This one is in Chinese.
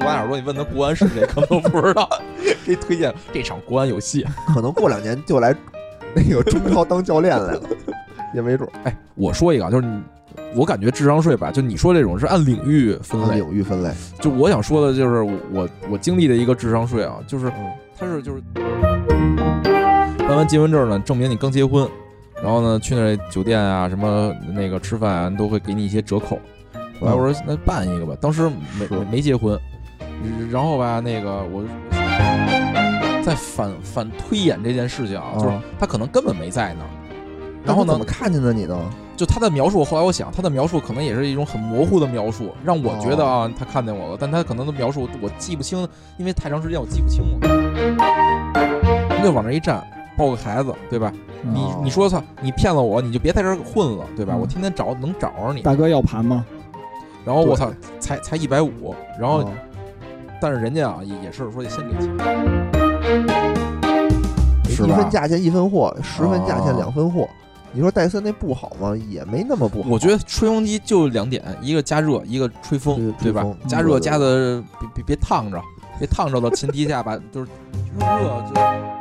录完耳朵，你问他国安是谁，可能不知道。给推荐这场国安有戏，可能过两年就来那个中超当教练来了，也没准。哎，我说一个，就是你，我感觉智商税吧，就你说这种是按领域分类，领域分类。就我想说的就是我我经历的一个智商税啊，就是他是就是办完结婚证呢，证明你刚结婚，然后呢去那酒店啊什么那个吃饭啊，都会给你一些折扣。后来我说那办一个吧，当时没没结婚，然后吧那个我在反反推演这件事情啊，就是他可能根本没在那儿，然后呢怎么看见的你呢？就他的描述，后来我想他的描述可能也是一种很模糊的描述，让我觉得啊他看见我了，但他可能的描述我记不清，因为太长时间我记不清了。他就往那一站，抱个孩子，对吧？你你说操，你骗了我，你就别在这儿混了，对吧？我天天找能找着你。大哥要盘吗？然后我操，才才一百五，然后，但是人家啊也也是说得先给钱，一分价钱一分货，十分价钱两分货。你说戴森那不好吗？也没那么不好。我觉得吹风机就两点，一个加热，一个吹风，对吧？加热加的别别别烫着，别烫着的前提下把，就是热就。